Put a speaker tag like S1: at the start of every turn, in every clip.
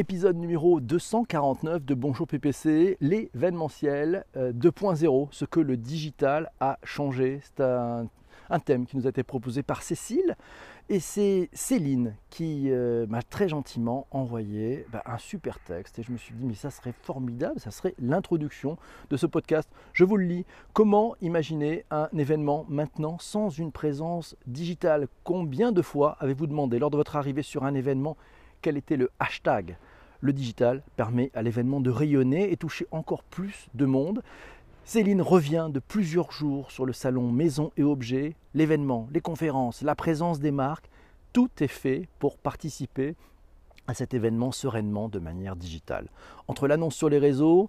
S1: Épisode numéro 249 de Bonjour PPC, l'événementiel 2.0, ce que le digital a changé. C'est un, thème qui nous a été proposé par Cécile. Et c'est Céline qui euh, m'a très gentiment envoyé bah, un super texte. Et je me suis dit, mais ça serait formidable, ça serait l'introduction de ce podcast. Je vous le lis. Comment imaginer un événement maintenant sans une présence digitale? Combien de fois avez-vous demandé lors de votre arrivée sur un événement quel était le hashtag? Le digital permet à l'événement de rayonner et toucher encore plus de monde. Céline revient de plusieurs jours sur le salon Maison et Objets. L'événement, les conférences, la présence des marques, tout est fait pour participer à cet événement sereinement de manière digitale. Entre l'annonce sur les réseaux,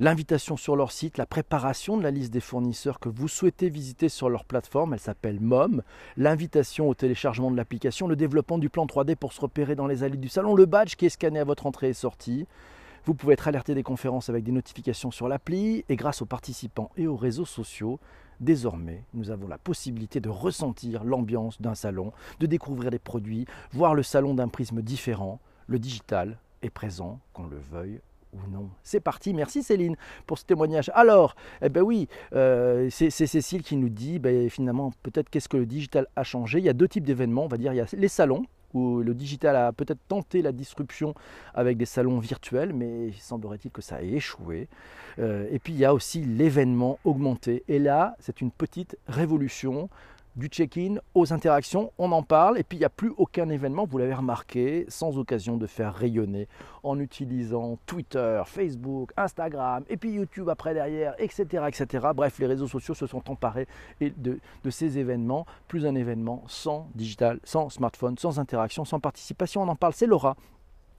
S1: l'invitation sur leur site, la préparation de la liste des fournisseurs que vous souhaitez visiter sur leur plateforme, elle s'appelle MOM, l'invitation au téléchargement de l'application, le développement du plan 3D pour se repérer dans les allées du salon, le badge qui est scanné à votre entrée et sortie. Vous pouvez être alerté des conférences avec des notifications sur l'appli et grâce aux participants et aux réseaux sociaux, désormais, nous avons la possibilité de ressentir l'ambiance d'un salon, de découvrir des produits, voir le salon d'un prisme différent. Le digital est présent, qu'on le veuille non. C'est parti, merci Céline pour ce témoignage. Alors, eh ben oui, euh, c'est Cécile qui nous dit ben, finalement peut-être qu'est-ce que le digital a changé. Il y a deux types d'événements, on va dire, il y a les salons où le digital a peut-être tenté la disruption avec des salons virtuels, mais il semblerait-il que ça a échoué. Euh, et puis il y a aussi l'événement augmenté. Et là, c'est une petite révolution du check-in aux interactions, on en parle, et puis il n'y a plus aucun événement, vous l'avez remarqué, sans occasion de faire rayonner en utilisant Twitter, Facebook, Instagram, et puis YouTube après derrière, etc. etc. Bref, les réseaux sociaux se sont emparés de, de ces événements, plus un événement sans digital, sans smartphone, sans interaction, sans participation, on en parle, c'est Laura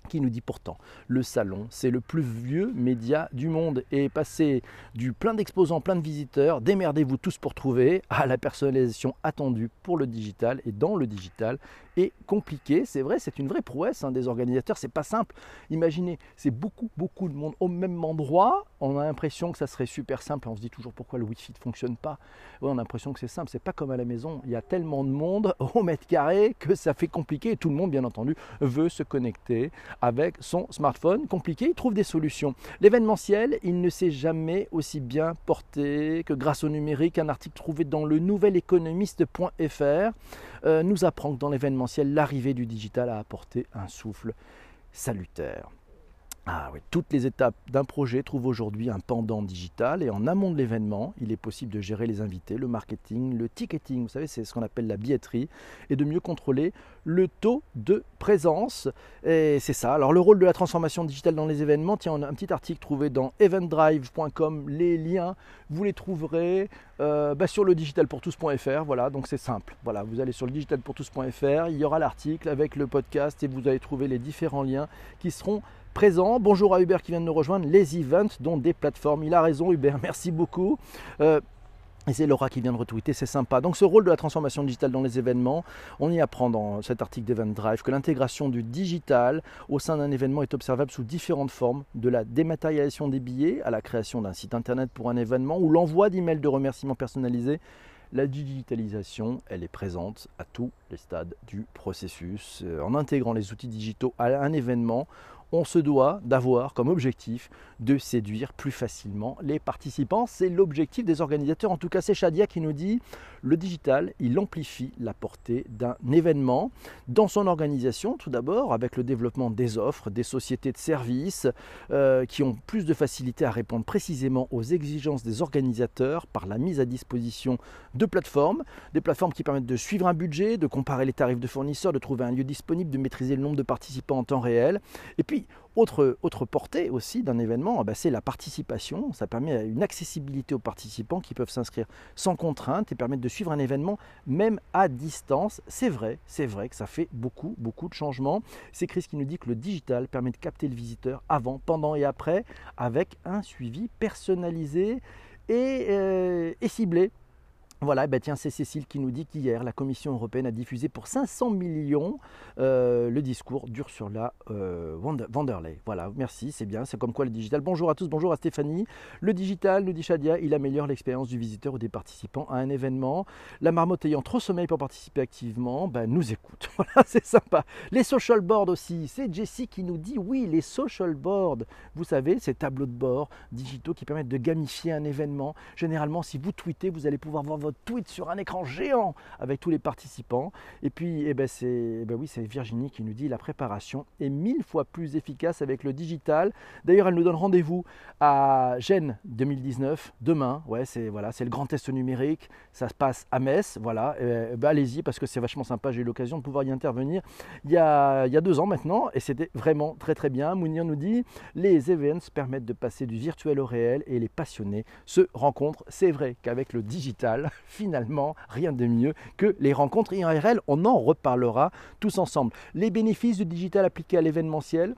S1: qui nous dit pourtant le salon, c'est le plus vieux média du monde et passer du plein d'exposants, plein de visiteurs, démerdez-vous tous pour trouver à la personnalisation attendue pour le digital et dans le digital est compliqué. C'est vrai, c'est une vraie prouesse hein, des organisateurs, c'est pas simple. Imaginez, c'est beaucoup, beaucoup de monde au même endroit. On a l'impression que ça serait super simple. On se dit toujours pourquoi le Wi-Fi ne fonctionne pas. on a l'impression que c'est simple. C'est pas comme à la maison. Il y a tellement de monde au mètre carré que ça fait compliqué. Et tout le monde, bien entendu, veut se connecter avec son smartphone. Compliqué, il trouve des solutions. L'événementiel, il ne s'est jamais aussi bien porté que grâce au numérique. Un article trouvé dans le nouveléconomiste.fr euh, nous apprend que dans l'événementiel, l'arrivée du digital a apporté un souffle salutaire. Ah oui, toutes les étapes d'un projet trouvent aujourd'hui un pendant digital et en amont de l'événement, il est possible de gérer les invités, le marketing, le ticketing, vous savez, c'est ce qu'on appelle la billetterie, et de mieux contrôler le taux de présence. Et c'est ça. Alors le rôle de la transformation digitale dans les événements, tiens, on a un petit article trouvé dans eventdrive.com, les liens, vous les trouverez euh, bah, sur le digitalpourtous.fr, voilà, donc c'est simple. Voilà, vous allez sur le digitalpourtous.fr, il y aura l'article avec le podcast et vous allez trouver les différents liens qui seront présent. Bonjour à Hubert qui vient de nous rejoindre. Les events, dont des plateformes. Il a raison, Hubert, merci beaucoup. Euh, et c'est Laura qui vient de retweeter, c'est sympa. Donc ce rôle de la transformation digitale dans les événements, on y apprend dans cet article d'Event Drive que l'intégration du digital au sein d'un événement est observable sous différentes formes, de la dématérialisation des billets à la création d'un site internet pour un événement ou l'envoi d'emails de remerciements personnalisés. La digitalisation, elle est présente à tous les stades du processus. Euh, en intégrant les outils digitaux à un événement, on se doit d'avoir comme objectif de séduire plus facilement les participants. C'est l'objectif des organisateurs. En tout cas, c'est Shadia qui nous dit le digital, il amplifie la portée d'un événement dans son organisation, tout d'abord, avec le développement des offres, des sociétés de services euh, qui ont plus de facilité à répondre précisément aux exigences des organisateurs par la mise à disposition de plateformes, des plateformes qui permettent de suivre un budget, de comparer les tarifs de fournisseurs, de trouver un lieu disponible, de maîtriser le nombre de participants en temps réel. Autre, portée aussi d'un événement, ah bah, c'est la participation. Ça permet une accessibilité aux participants qui peuvent s'inscrire sans contrainte et permettre de suivre un événement même à distance. C'est vrai, c'est vrai que ça fait beaucoup, beaucoup de changements. C'est Chris qui nous dit que le digital permet de capter le visiteur avant, pendant et après avec un suivi personnalisé et, euh, et ciblé Voilà, bah tiens, c'est Cécile qui nous dit qu'hier, la Commission européenne a diffusé pour 500 millions euh, le discours d'Ursula euh, Vanderlei. Voilà, merci, c'est bien, c'est comme quoi le digital. Bonjour à tous, bonjour à Stéphanie. Le digital, nous dit Shadia, il améliore l'expérience du visiteur ou des participants à un événement. La marmotte ayant trop sommeil pour participer activement, bah, nous écoute. Voilà, c'est sympa. Les social boards aussi, c'est Jessie qui nous dit oui, les social boards, vous savez, ces tableaux de bord digitaux qui permettent de gamifier un événement. Généralement, si vous tweetez, vous allez pouvoir voir votre tweet sur un écran géant avec tous les participants. Et puis, eh ben c'est, eh ben oui, Virginie qui nous dit la préparation est mille fois plus efficace avec le digital. D'ailleurs, elle nous donne rendez-vous à Gênes 2019 demain. Ouais, c'est voilà, c'est le grand test numérique. Ça se passe à Metz. Voilà, eh ben, allez-y parce que c'est vachement sympa. J'ai eu l'occasion de pouvoir y intervenir il y a, il y a deux ans maintenant et c'était vraiment très très bien. Mounir nous dit les events permettent de passer du virtuel au réel et les passionnés se rencontrent. C'est vrai qu'avec le digital, finalement rien de mieux que les rencontres IRL. On en reparlera tous ensemble. Les bénéfices du digital appliqué à l'événementiel,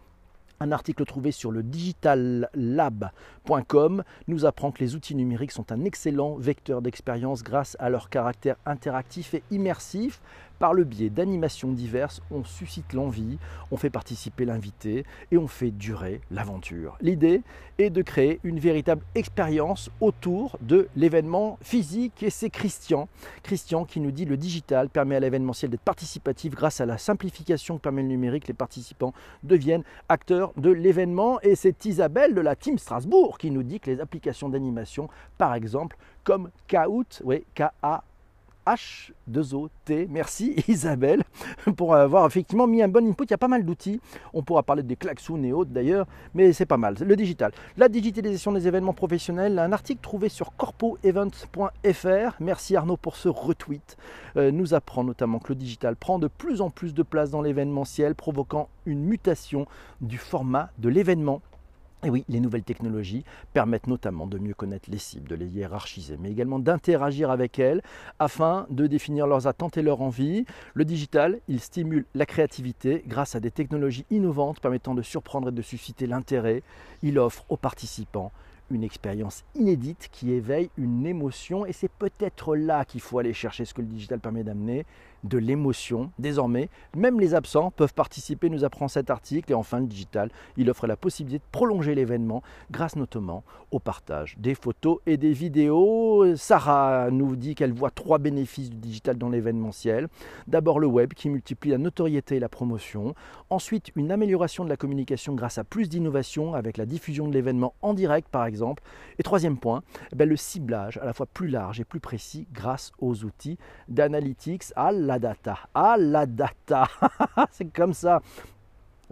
S1: un article trouvé sur le digitallab.com nous apprend que les outils numériques sont un excellent vecteur d'expérience grâce à leur caractère interactif et immersif. Par le biais d'animations diverses, on suscite l'envie, on fait participer l'invité et on fait durer l'aventure. L'idée est de créer une véritable expérience autour de l'événement physique et c'est Christian. Christian qui nous dit le digital permet à l'événementiel d'être participatif grâce à la simplification que permet le numérique. Les participants deviennent acteurs de l'événement et c'est Isabelle de la Team Strasbourg qui nous dit que les applications d'animation, par exemple, comme Kahoot, oui, K-A H2OT. Merci Isabelle pour avoir effectivement mis un bon input. Il y a pas mal d'outils. On pourra parler des klaxons et autres d'ailleurs, mais c'est pas mal. Le digital. La digitalisation des événements professionnels. Un article trouvé sur corpoevent.fr. Merci Arnaud pour ce retweet. Euh, nous apprend notamment que le digital prend de plus en plus de place dans l'événementiel, provoquant une mutation du format de l'événement. Et oui, les nouvelles technologies permettent notamment de mieux connaître les cibles, de les hiérarchiser, mais également d'interagir avec elles afin de définir leurs attentes et leurs envies. Le digital, il stimule la créativité grâce à des technologies innovantes permettant de surprendre et de susciter l'intérêt. Il offre aux participants une expérience inédite qui éveille une émotion et c'est peut-être là qu'il faut aller chercher ce que le digital permet d'amener, de l'émotion. Désormais, même les absents peuvent participer, nous apprend cet article. Et enfin, le digital, il offre la possibilité de prolonger l'événement grâce notamment au partage des photos et des vidéos. Sarah nous dit qu'elle voit trois bénéfices du digital dans l'événementiel. D'abord le web qui multiplie la notoriété et la promotion. Ensuite, une amélioration de la communication grâce à plus d'innovation avec la diffusion de l'événement en direct par exemple. Et troisième point, eh ben, le ciblage à la fois plus large et plus précis grâce aux outils d'analytics à la data. Ah, la data C'est comme ça.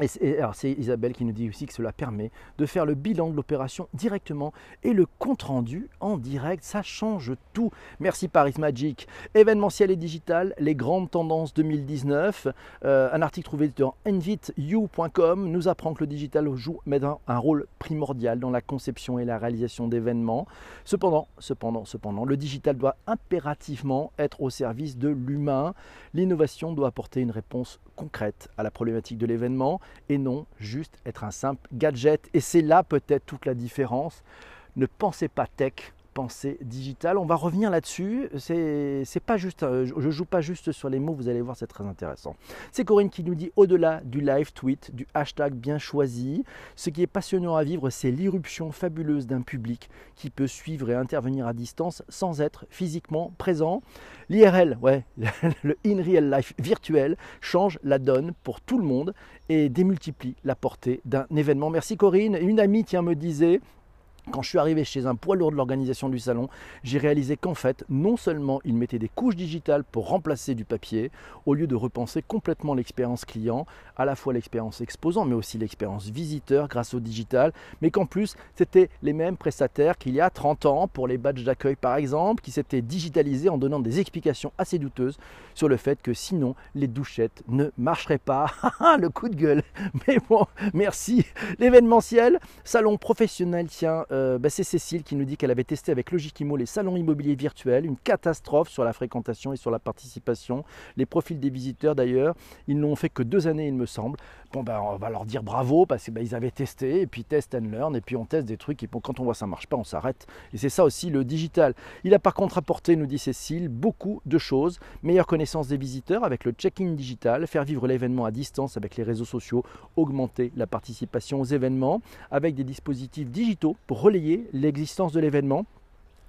S1: C'est Isabelle qui nous dit aussi que cela permet de faire le bilan de l'opération directement et le compte rendu en direct. Ça change tout. Merci Paris Magic. Événementiel et digital, les grandes tendances 2019. Euh, un article trouvé dans inviteyou.com nous apprend que le digital joue un rôle primordial dans la conception et la réalisation d'événements. Cependant, cependant, cependant, le digital doit impérativement être au service de l'humain. L'innovation doit apporter une réponse concrète à la problématique de l'événement et non juste être un simple gadget. Et c'est là peut-être toute la différence. Ne pensez pas tech, pensée digitale. On va revenir là-dessus. C'est pas juste, euh, je joue pas juste sur les mots. Vous allez voir, c'est très intéressant. C'est Corinne qui nous dit au-delà du live tweet, du hashtag bien choisi, ce qui est passionnant à vivre, c'est l'irruption fabuleuse d'un public qui peut suivre et intervenir à distance sans être physiquement présent. L'IRL, ouais, le in real life virtuel change la donne pour tout le monde et démultiplie la portée d'un événement. Merci Corinne. Une amie, tiens, me disait quand je suis arrivé chez un poids lourd de l'organisation du salon, j'ai réalisé qu'en fait, non seulement ils mettaient des couches digitales pour remplacer du papier, au lieu de repenser complètement l'expérience client, à la fois l'expérience exposant, mais aussi l'expérience visiteur grâce au digital, mais qu'en plus, c'était les mêmes prestataires qu'il y a 30 ans pour les badges d'accueil par exemple, qui s'étaient digitalisés en donnant des explications assez douteuses sur le fait que sinon les douchettes ne marcheraient pas. le coup de gueule. Mais bon, merci. L'événementiel, salon professionnel, tiens, euh, bah, c'est Cécile qui nous dit qu'elle avait testé avec Logikimo les salons immobiliers virtuels, une catastrophe sur la fréquentation et sur la participation. Les profils des visiteurs d'ailleurs, ils n'ont fait que deux années il me semble. Bon ben, on va leur dire bravo parce qu'ils ben, avaient testé, et puis test and learn, et puis on teste des trucs, et quand on voit ça marche pas, on s'arrête. Et c'est ça aussi le digital. Il a par contre apporté, nous dit Cécile, beaucoup de choses. Meilleure connaissance des visiteurs avec le check-in digital, faire vivre l'événement à distance avec les réseaux sociaux, augmenter la participation aux événements avec des dispositifs digitaux pour relayer l'existence de l'événement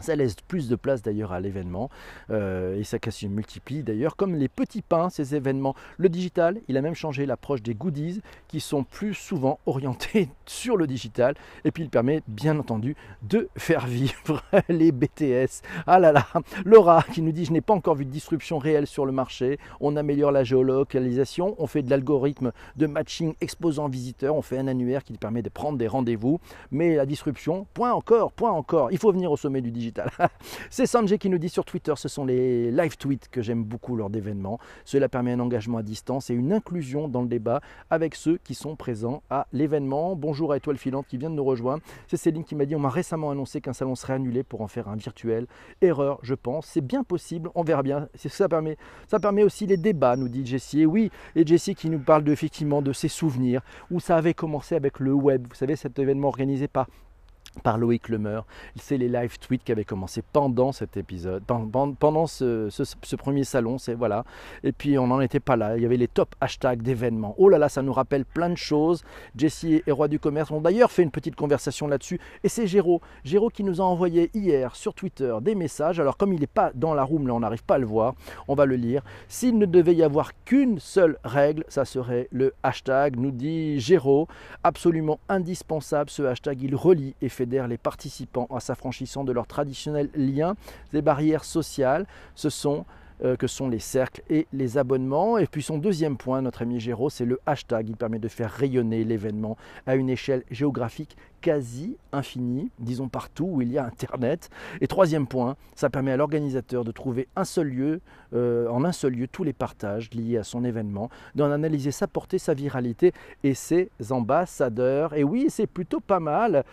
S1: ça laisse plus de place d'ailleurs à l'événement euh, et ça se multiplie d'ailleurs comme les petits pains, ces événements. Le digital, il a même changé l'approche des goodies qui sont plus souvent orientés sur le digital et puis il permet bien entendu de faire vivre les BTS. Ah là là, Laura qui nous dit je n'ai pas encore vu de disruption réelle sur le marché, on améliore la géolocalisation, on fait de l'algorithme de matching exposant visiteurs, on fait un annuaire qui permet de prendre des rendez-vous, mais la disruption, point encore, point encore, il faut venir au sommet du digital C'est Sanjay qui nous dit sur Twitter, ce sont les live tweets que j'aime beaucoup lors d'événements. Cela permet un engagement à distance et une inclusion dans le débat avec ceux qui sont présents à l'événement. Bonjour à Étoile Filante qui vient de nous rejoindre. C'est Céline qui m'a dit on m'a récemment annoncé qu'un salon serait annulé pour en faire un virtuel. Erreur, je pense. C'est bien possible, on verra bien. Ça permet, aussi les débats, nous dit Jessie. Et oui, et Jessie qui nous parle effectivement de ses souvenirs, où ça avait commencé avec le web. Vous savez, cet événement organisé par par Loïc Lemeur. C'est les live tweets qui avaient commencé pendant cet épisode, pendant ce, premier salon, c'est voilà. Et puis on n'en était pas là. Il y avait les top hashtags d'événements. Oh là là, ça nous rappelle plein de choses. Jessie et Roi du Commerce ont d'ailleurs fait une petite conversation là-dessus. Et c'est Géraud, Géraud qui nous a envoyé hier sur Twitter des messages. Alors comme il n'est pas dans la room, là on n'arrive pas à le voir, on va le lire. S'il ne devait y avoir qu'une seule règle, ça serait le hashtag, nous dit Géraud. Absolument indispensable ce hashtag, il relie et fait les participants en s'affranchissant de leurs traditionnels liens, des barrières sociales. Ce sont euh, que sont les cercles et les abonnements. Et puis son deuxième point, notre ami Géraud, c'est le hashtag. Il permet de faire rayonner l'événement à une échelle géographique quasi infinie, disons partout où il y a Internet. Et troisième point, ça permet à l'organisateur de trouver un seul lieu, euh, en un seul lieu tous les partages liés à son événement, d'en analyser sa portée, sa viralité et ses ambassadeurs. Et oui, c'est plutôt pas mal.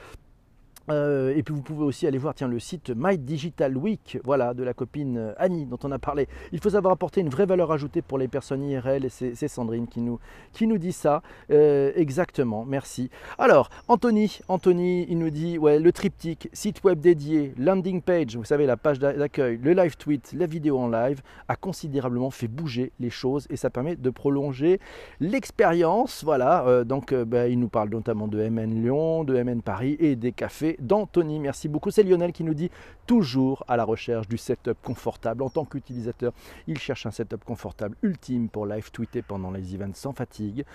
S1: Euh, et puis vous pouvez aussi aller voir tiens, le site My Digital Week voilà, de la copine euh, Annie dont on a parlé. Il faut savoir apporter une vraie valeur ajoutée pour les personnes IRL et c'est Sandrine qui nous, qui nous dit ça. Euh, exactement, merci. Alors, Anthony, Anthony, il nous dit ouais, le triptyque, site web dédié, landing page, vous savez, la page d'accueil, le live tweet, la vidéo en live, a considérablement fait bouger les choses et ça permet de prolonger l'expérience. Voilà, donc bah, il nous parle notamment de MN Lyon, de MN Paris et des cafés d'Anthony. Merci beaucoup. C'est Lionel qui nous dit toujours à la recherche du setup confortable. En tant qu'utilisateur, il cherche un setup confortable ultime pour live tweeter pendant les events sans fatigue,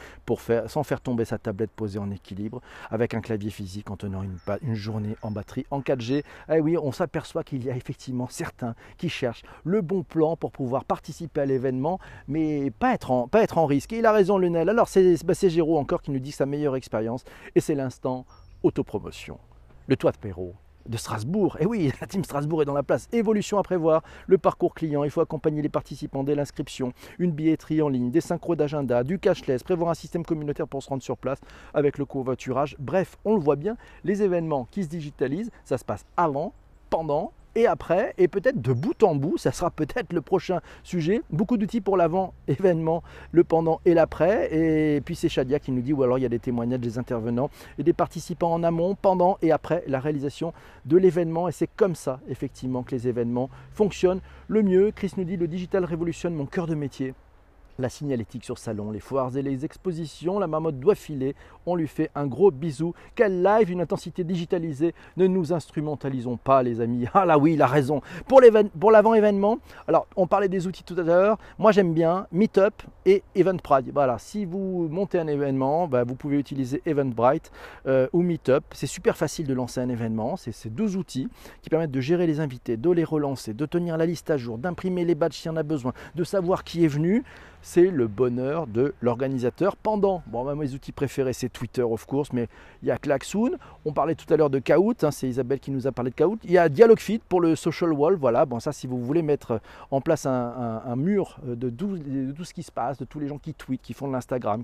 S1: sans faire tomber sa tablette posée en équilibre, avec un clavier physique en tenant une, journée en batterie en 4G. Eh oui, on s'aperçoit qu'il y a effectivement certains qui cherchent le bon plan pour pouvoir participer à l'événement, mais pas être, en, pas être en risque. Et il a raison, Lionel. Alors, c'est bah, Géraud encore qui nous dit sa meilleure expérience, et c'est l'instant autopromotion le toit de Perrault de Strasbourg. Et oui, la team Strasbourg est dans la place. Évolution à prévoir, le parcours client, il faut accompagner les participants dès l'inscription, une billetterie en ligne, des synchros d'agenda, du cashless, prévoir un système communautaire pour se rendre sur place avec le covoiturage. Bref, on le voit bien, les événements qui se digitalisent, ça se passe avant, pendant et après, et peut-être de bout en bout, ça sera peut-être le prochain sujet. Beaucoup d'outils pour l'avant événement, le pendant et l'après. Et puis c'est Shadia qui nous dit, ou alors il y a des témoignages des intervenants et des participants en amont, pendant et après la réalisation de l'événement. Et c'est comme ça, effectivement, que les événements fonctionnent le mieux. Chris nous dit, le digital révolutionne mon cœur de métier la signalétique sur salon, les foires et les expositions, la marmotte doit filer, on lui fait un gros bisou. Quel live, une intensité digitalisée, ne nous instrumentalisons pas les amis. Ah là oui, il a raison. Pour l'avant-événement, alors on parlait des outils tout à l'heure, moi j'aime bien Meetup et Eventbrite. Voilà, si vous montez un événement, bah, vous pouvez utiliser Eventbrite euh, ou Meetup. C'est super facile de lancer un événement, c'est ces deux outils qui permettent de gérer les invités, de les relancer, de tenir la liste à jour, d'imprimer les badges s'il y en a besoin, de savoir qui est venu c'est le bonheur de l'organisateur pendant. Bon, mes outils préférés, c'est Twitter, of course, mais il y a Klaxoon. On parlait tout à l'heure de Kahoot, hein, c'est Isabelle qui nous a parlé de Kahoot. Il y a Dialogfit pour le social wall. Voilà, bon, ça, si vous voulez mettre en place un, mur de tout, ce qui se passe, de tous les gens qui tweetent, qui font de l'Instagram,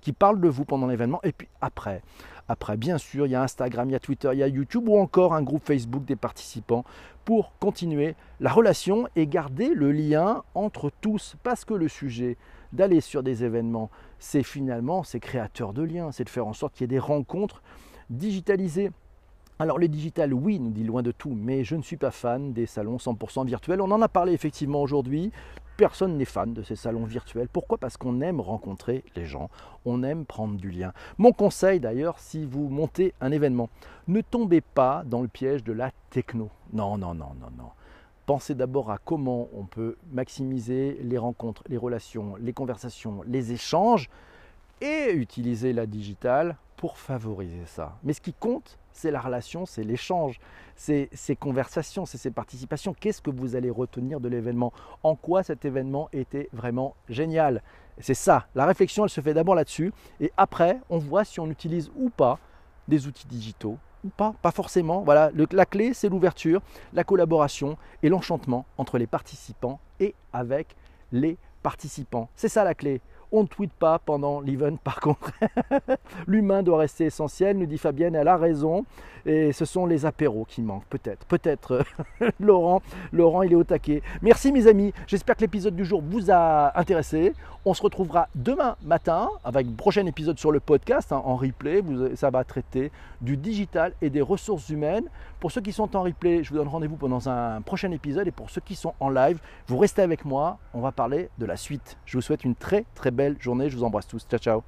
S1: qui parlent de vous pendant l'événement, et puis après. Après, bien sûr, il y a Instagram, il y a Twitter, il y a YouTube ou encore un groupe Facebook des participants pour continuer la relation et garder le lien entre tous. Parce que le sujet d'aller sur des événements c'est finalement, c'est créateur de liens, c'est de faire en sorte qu'il y ait des rencontres digitalisées. Alors les digital, oui, nous dit loin de tout, mais je ne suis pas fan des salons 100% virtuels. On en a parlé effectivement aujourd'hui. Personne n'est fan de ces salons virtuels. Pourquoi? Parce qu'on aime rencontrer les gens, on aime prendre du lien. Mon conseil d'ailleurs, si vous montez un événement, ne tombez pas dans le piège de la techno. Non, non, non, non, non. Pensez d'abord à comment on peut maximiser les rencontres, les relations, les conversations, les échanges et utiliser la digitale pour favoriser ça. Mais ce qui compte, c'est la relation, c'est l'échange, c'est ces conversations, c'est ces participations. Qu'est-ce que vous allez retenir de l'événement? En quoi cet événement était vraiment génial? C'est ça, la réflexion, elle se fait d'abord là-dessus, et après, on voit si on utilise ou pas des outils digitaux ou pas, pas forcément. Voilà, la clé, c'est l'ouverture, la collaboration et l'enchantement entre les participants et avec les participants. C'est ça la clé. On ne tweet pas pendant l'event par contre. L'humain doit rester essentiel, nous dit Fabienne, elle a raison. Et ce sont les apéros qui manquent, peut-être. Peut-être, Laurent. Laurent, il est au taquet. Merci mes amis. J'espère que l'épisode du jour vous a intéressé. On se retrouvera demain matin avec un prochain épisode sur le podcast hein, en replay. ça va traiter du digital et des ressources humaines. Pour ceux qui sont en replay, je vous donne rendez-vous pendant un prochain épisode. Et pour ceux qui sont en live, vous restez avec moi. On va parler de la suite. Je vous souhaite une très très belle journée. Je vous embrasse tous. Ciao, ciao.